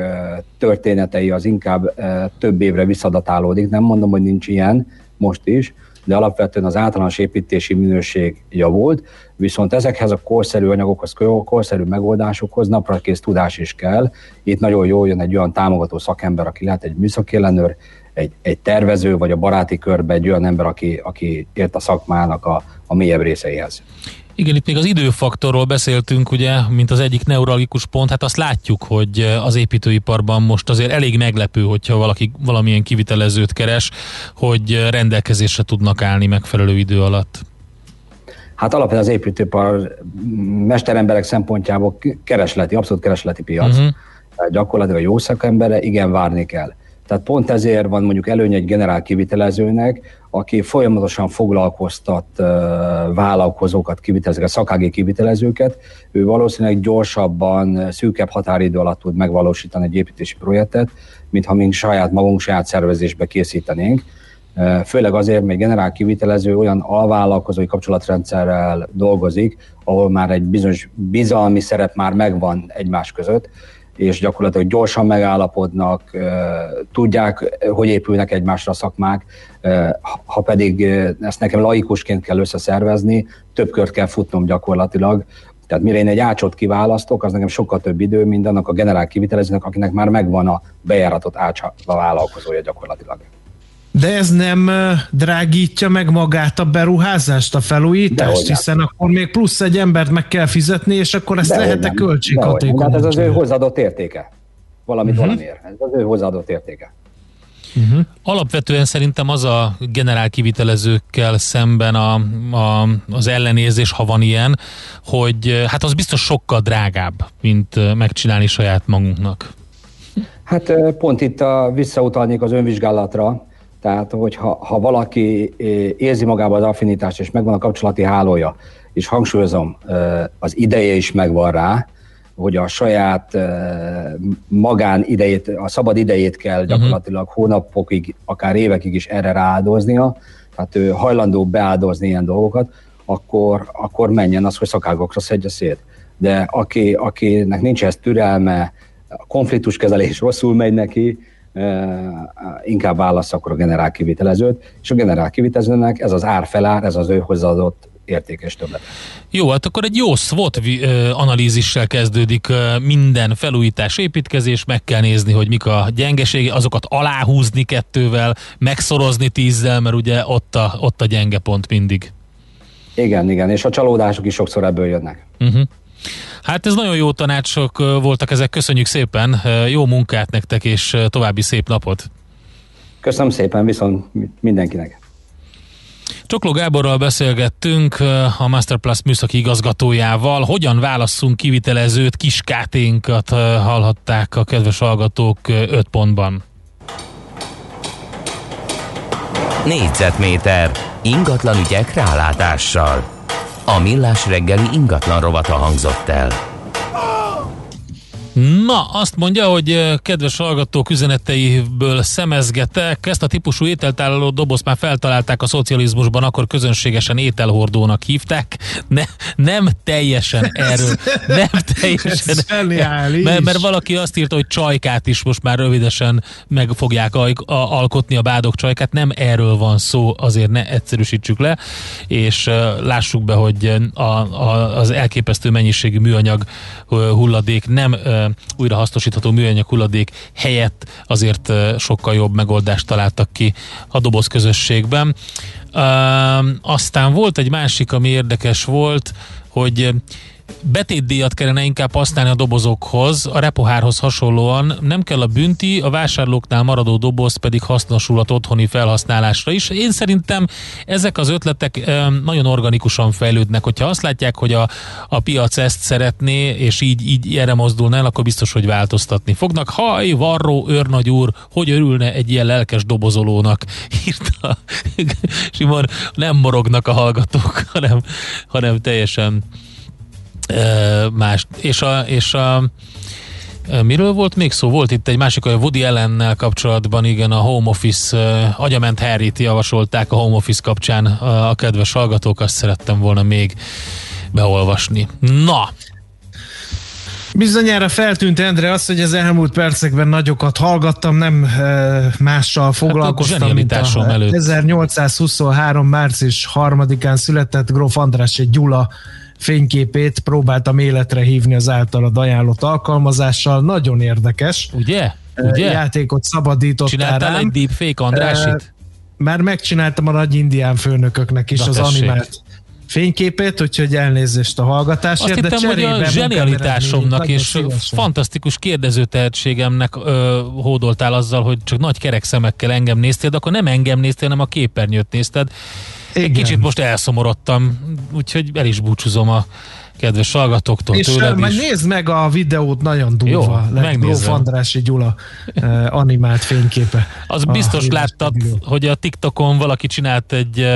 történetei az inkább több évre visszadatálódik. Nem mondom, hogy nincs ilyen most is, de alapvetően az általános építési minőség javult, viszont ezekhez a korszerű anyagokhoz, korszerű megoldásokhoz naprakész tudás is kell. Itt nagyon jól jön egy olyan támogató szakember, aki lehet egy műszaki ellenőr, egy, egy tervező, vagy a baráti körbe egy olyan ember, aki, aki ért a szakmának a, a mélyebb részeihez. Igen, itt még az időfaktorról beszéltünk, ugye, mint az egyik neuralgikus pont, hát azt látjuk, hogy az építőiparban most azért elég meglepő, hogyha valaki valamilyen kivitelezőt keres, hogy rendelkezésre tudnak állni megfelelő idő alatt. Hát alapvetően az építőipar mesteremberek szempontjából keresleti, abszolút keresleti piac. Uh-huh. Gyakorlatilag a jó szakembere, igen, várni kell. Tehát pont ezért van mondjuk előny egy generál kivitelezőnek, aki folyamatosan foglalkoztat vállalkozókat, kivitelezőket, szakági kivitelezőket, ő valószínűleg gyorsabban, szűkebb határidő alatt tud megvalósítani egy építési projektet, mint ha mink saját magunk saját szervezésbe készítenénk. Főleg azért, mert generál kivitelező olyan alvállalkozói kapcsolatrendszerrel dolgozik, ahol már egy bizonyos bizalmi szerep már megvan egymás között, és gyakorlatilag gyorsan megállapodnak, tudják, hogy épülnek egymásra a szakmák, ha pedig ezt nekem laikusként kell összeszervezni, több kört kell futnom gyakorlatilag, tehát mire én egy ácsot kiválasztok, az nekem sokkal több idő, mint annak a generál kivitelezőnek, akinek már megvan a bejáratott ács a vállalkozója gyakorlatilag. De ez nem drágítja meg magát a beruházást, a felújítást, Dehogy hiszen nem. akkor még plusz egy embert meg kell fizetni, és akkor ezt lehet-e költséghatékony? Hát ez az ő hozzáadott értéke. Valamit uh-huh. valamiért. Ez az ő hozzáadott értéke. Uh-huh. Alapvetően szerintem az a generál kivitelezőkkel szemben a, a, az ellenérzés, ha van ilyen, hogy hát az biztos sokkal drágább, mint megcsinálni saját magunknak. Hát pont itt a, visszautalnék az önvizsgálatra, tehát, hogyha ha valaki eh, érzi magában az affinitást, és megvan a kapcsolati hálója, és hangsúlyozom, eh, az ideje is megvan rá, hogy a saját eh, magán idejét, a szabad idejét kell mhm. gyakorlatilag hónapokig, akár évekig is erre rááldoznia, tehát ő hajlandó beáldozni ilyen dolgokat, akkor, akkor menjen az, hogy szakágokra szedje szét. De aki, akinek nincs ez türelme, a konfliktuskezelés rosszul megy neki, inkább válasz akkor a generál kivitelezőt, és a generál kivitelezőnek ez az árfelár, ez az ő hozzáadott értékes többlet. Jó, hát akkor egy jó SWOT analízissel kezdődik minden felújítás, építkezés, meg kell nézni, hogy mik a gyengeségek, azokat aláhúzni kettővel, megszorozni tízzel, mert ugye ott a, ott a gyenge pont mindig. Igen, igen, és a csalódások is sokszor ebből jönnek. Uh-huh. Hát ez nagyon jó tanácsok voltak ezek, köszönjük szépen, jó munkát nektek, és további szép napot! Köszönöm szépen, viszont mindenkinek! Csokló Gáborral beszélgettünk a Masterplus műszaki igazgatójával. Hogyan válasszunk kivitelezőt, kiskáténkat hallhatták a kedves hallgatók 5 pontban. Négyzetméter ingatlan ügyek rálátással. A millás reggeli ingatlan rovata hangzott el. Na, azt mondja, hogy kedves hallgatók üzeneteiből szemezgetek, ezt a típusú ételtállaló dobozt már feltalálták a szocializmusban, akkor közönségesen ételhordónak hívták. Ne, nem teljesen erről. Nem teljesen. mert, mert valaki azt írta, hogy csajkát is most már rövidesen meg fogják alkotni a bádok csajkát. Nem erről van szó, azért ne egyszerűsítsük le, és lássuk be, hogy a, a, az elképesztő mennyiségű műanyag hulladék nem újra hasznosítható műanyag hulladék helyett azért sokkal jobb megoldást találtak ki a doboz közösségben. Aztán volt egy másik, ami érdekes volt, hogy betétdíjat kellene inkább használni a dobozokhoz, a repohárhoz hasonlóan nem kell a bünti, a vásárlóknál maradó doboz pedig hasznosulhat otthoni felhasználásra is. Én szerintem ezek az ötletek nagyon organikusan fejlődnek. Hogyha azt látják, hogy a, a piac ezt szeretné, és így, így erre mozdulna el, akkor biztos, hogy változtatni fognak. Haj, varró, őrnagy úr, hogy örülne egy ilyen lelkes dobozolónak, írta Simon, nem morognak a hallgatók, hanem, hanem teljesen más. És a, és a Miről volt még szó? Volt itt egy másik, a Woody Ellennel kapcsolatban, igen, a Home Office, uh, agyament Harry-t javasolták a Home Office kapcsán a, a kedves hallgatók, azt szerettem volna még beolvasni. Na! Bizonyára feltűnt Endre az, hogy az elmúlt percekben nagyokat hallgattam, nem e, mással hát foglalkoztam, hát mint a előtt. 1823. március 3-án született Gróf András egy Gyula fényképét próbáltam életre hívni az általad ajánlott alkalmazással. Nagyon érdekes. Ugye? Ugye? Játékot szabadítottál Csináltál rám. egy deepfake Andrásit? Már megcsináltam a nagy indián főnököknek is Na, az tessék. animált fényképét, úgyhogy elnézést a hallgatásért. Azt hittem, hogy a zsenialitásomnak és szívesen. fantasztikus kérdező tehetségemnek ö, hódoltál azzal, hogy csak nagy kerek szemekkel engem néztél, de akkor nem engem néztél, hanem a képernyőt nézted. Igen. Egy kicsit most elszomorodtam, úgyhogy el is búcsúzom a kedves hallgatóktól, És tőled majd is. nézd meg a videót, nagyon durva. Jó, megnézem. Andrási Gyula uh, animált fényképe. Az biztos láttad, videó. hogy a TikTokon valaki csinált egy uh,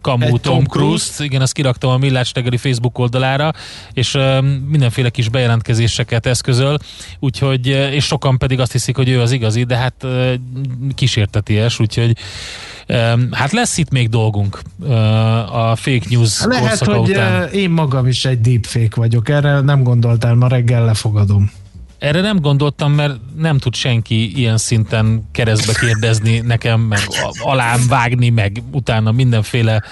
kamu egy Tom, Tom Cruise-t, igen, ezt kiraktam a Millás reggeli Facebook oldalára, és uh, mindenféle kis bejelentkezéseket eszközöl, úgyhogy, uh, és sokan pedig azt hiszik, hogy ő az igazi, de hát uh, kísérteties, úgyhogy Hát lesz itt még dolgunk a fake news Lehet, hogy után. én magam is egy deepfake vagyok, erre nem gondoltál, ma reggel lefogadom. Erre nem gondoltam, mert nem tud senki ilyen szinten keresztbe kérdezni nekem, meg alám vágni, meg utána mindenféle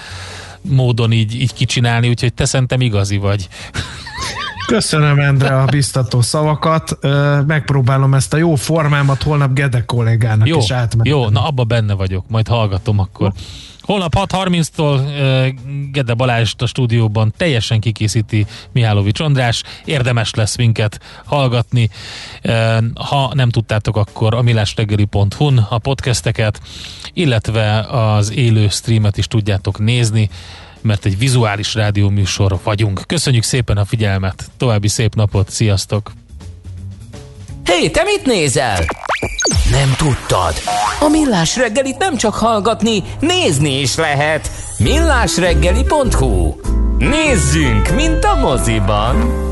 módon így, így kicsinálni, úgyhogy te szerintem igazi vagy. Köszönöm, Endre, a biztató szavakat. Megpróbálom ezt a jó formámat holnap Gede kollégának jó, is átmenni. Jó, na abba benne vagyok, majd hallgatom akkor. Holnap 6.30-tól uh, Gede Balázs a stúdióban teljesen kikészíti Mihálovics András. Érdemes lesz minket hallgatni. Ha nem tudtátok, akkor a millástegeli.hu-n a podcasteket, illetve az élő streamet is tudjátok nézni mert egy vizuális rádióműsor vagyunk. Köszönjük szépen a figyelmet, további szép napot, sziasztok! Hé, hey, te mit nézel? Nem tudtad? A Millás reggelit nem csak hallgatni, nézni is lehet. millásreggeli.hu Nézzünk, mint a moziban!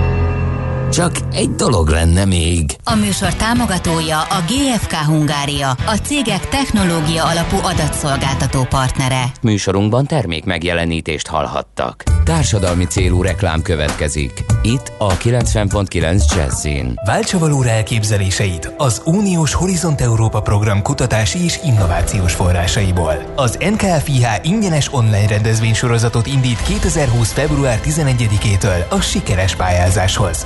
Csak egy dolog lenne még. A műsor támogatója a GFK Hungária, a cégek technológia alapú adatszolgáltató partnere. Műsorunkban termék megjelenítést hallhattak. Társadalmi célú reklám következik. Itt a 90.9 Jazzin. Váltsa valóra elképzeléseit az Uniós Horizont Európa program kutatási és innovációs forrásaiból. Az NKFIH ingyenes online rendezvénysorozatot indít 2020. február 11-től a sikeres pályázáshoz.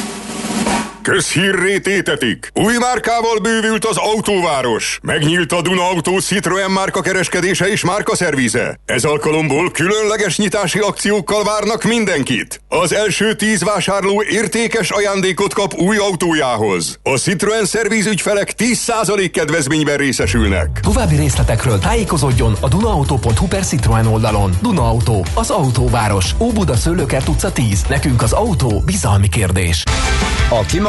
Közhírré tétetik! Új márkával bővült az autóváros. Megnyílt a Duna Autó Citroen márka kereskedése és márka szervize. Ez alkalomból különleges nyitási akciókkal várnak mindenkit. Az első tíz vásárló értékes ajándékot kap új autójához. A Citroen szerviz ügyfelek 10% kedvezményben részesülnek. További részletekről tájékozódjon a dunaauto.hu per Citroen oldalon. Duna Auto, az autóváros. Óbuda Szőlőkert utca 10. Nekünk az autó bizalmi kérdés. A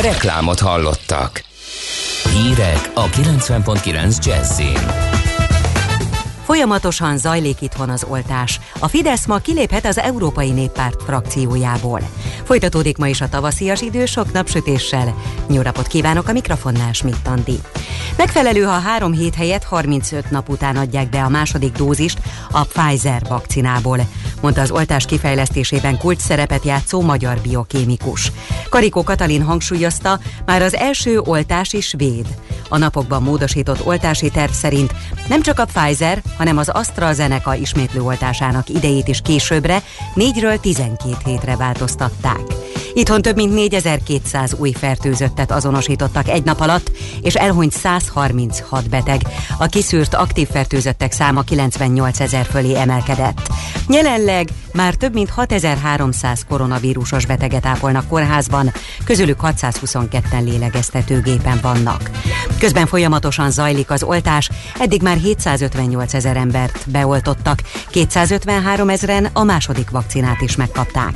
Reklámot hallottak. Hírek a 90.9 Jazzin. Folyamatosan zajlik itthon az oltás. A Fidesz ma kiléphet az Európai Néppárt frakciójából. Folytatódik ma is a tavaszias idő sok napsütéssel. Jó napot kívánok a mikrofonnál, Schmidt Andi. Megfelelő, ha három hét helyett 35 nap után adják be a második dózist a Pfizer vakcinából, mondta az oltás kifejlesztésében kult szerepet játszó magyar biokémikus. Karikó Katalin hangsúlyozta, már az első oltás is véd. A napokban módosított oltási terv szerint nem csak a Pfizer, hanem az AstraZeneca ismétlő oltásának idejét is későbbre 4-ről 12 hétre változtatták. Itthon több mint 4200 új fertőzöttet azonosítottak egy nap alatt, és elhunyt 136 beteg. A kiszűrt aktív fertőzöttek száma 98 ezer fölé emelkedett. Jelenleg már több mint 6300 koronavírusos beteget ápolnak kórházban, közülük 622-en lélegeztetőgépen vannak. Közben folyamatosan zajlik az oltás, eddig már 758 ezer embert beoltottak, 253 ezeren a második vakcinát is megkapták.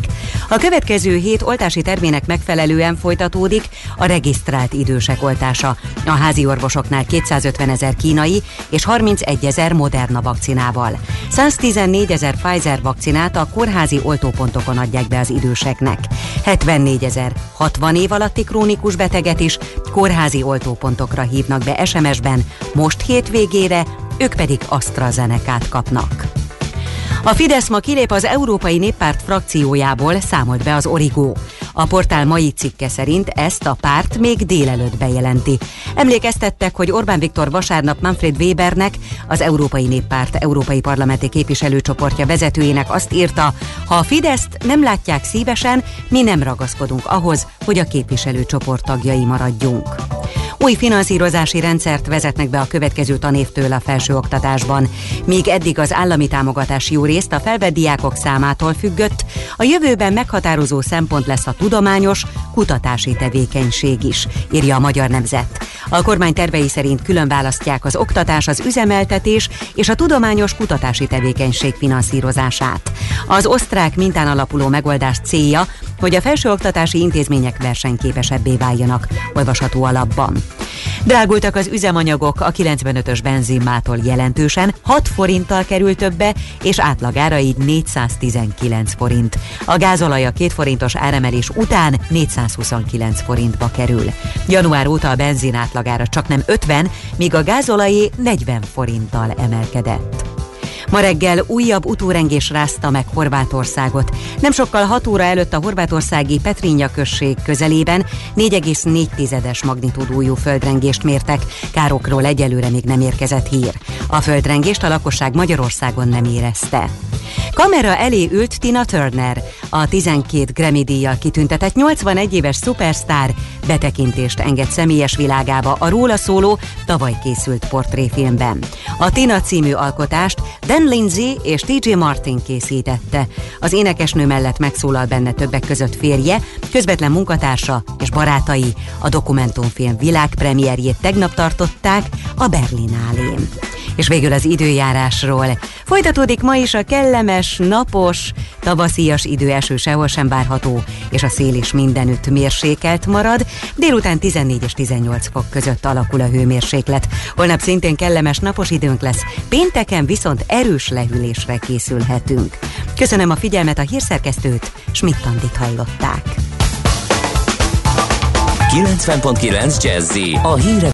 A következő hét oltási termének megfelelően folytatódik a regisztrált idősek oltása. A házi orvosoknál 250 ezer kínai és 31 ezer Moderna vakcinával. 114 ezer Pfizer vakcinát a kórházi oltópontokon adják be az időseknek. 74 ezer 60 év alatti krónikus beteget is kórházi oltópontokra hívnak be SMS-ben, most hétvégére, ők pedig AstraZeneca-t kapnak. A Fidesz ma kilép az Európai Néppárt frakciójából, számolt be az Origó. A portál mai cikke szerint ezt a párt még délelőtt bejelenti. Emlékeztettek, hogy Orbán Viktor vasárnap Manfred Webernek, az Európai Néppárt Európai Parlamenti Képviselőcsoportja vezetőjének azt írta, ha a Fideszt nem látják szívesen, mi nem ragaszkodunk ahhoz, hogy a képviselőcsoport tagjai maradjunk. Új finanszírozási rendszert vezetnek be a következő tanévtől a felsőoktatásban. Míg eddig az állami támogatás jó részt a felvett diákok számától függött, a jövőben meghatározó szempont lesz a tudományos, kutatási tevékenység is, írja a Magyar Nemzet. A kormány tervei szerint külön választják az oktatás, az üzemeltetés és a tudományos kutatási tevékenység finanszírozását. Az osztrák mintán alapuló megoldás célja, hogy a felsőoktatási intézmények versenyképesebbé váljanak, olvasható alapban. Drágultak az üzemanyagok, a 95-ös benzinmától jelentősen, 6 forinttal került többe, és átlagára így 419 forint. A gázolaj a 2 forintos áremelés után 429 forintba kerül. Január óta a benzin átlagára csak nem 50, míg a gázolajé 40 forinttal emelkedett. Ma reggel újabb utórengés rázta meg Horvátországot. Nem sokkal 6 óra előtt a horvátországi Petrinja község közelében 4,4-es magnitúdújú földrengést mértek. Károkról egyelőre még nem érkezett hír. A földrengést a lakosság Magyarországon nem érezte. Kamera elé ült Tina Turner, a 12 Grammy díjjal kitüntetett 81 éves szupersztár betekintést enged személyes világába a róla szóló, tavaly készült portréfilmben. A Tina című alkotást Dan Lindsay és TJ Martin készítette. Az énekesnő mellett megszólal benne többek között férje, közvetlen munkatársa és barátai. A dokumentumfilm világpremierjét tegnap tartották a Berlinálén. És végül az időjárásról. Folytatódik ma is a kellemes, napos, tavaszias idő eső sehol sem várható, és a szél is mindenütt mérsékelt marad. Délután 14 és 18 fok között alakul a hőmérséklet. Holnap szintén kellemes napos időnk lesz, pénteken viszont erős lehűlésre készülhetünk. Köszönöm a figyelmet a hírszerkesztőt, Schmidt-Tandit hallották. 90.9 Jazzy a hírek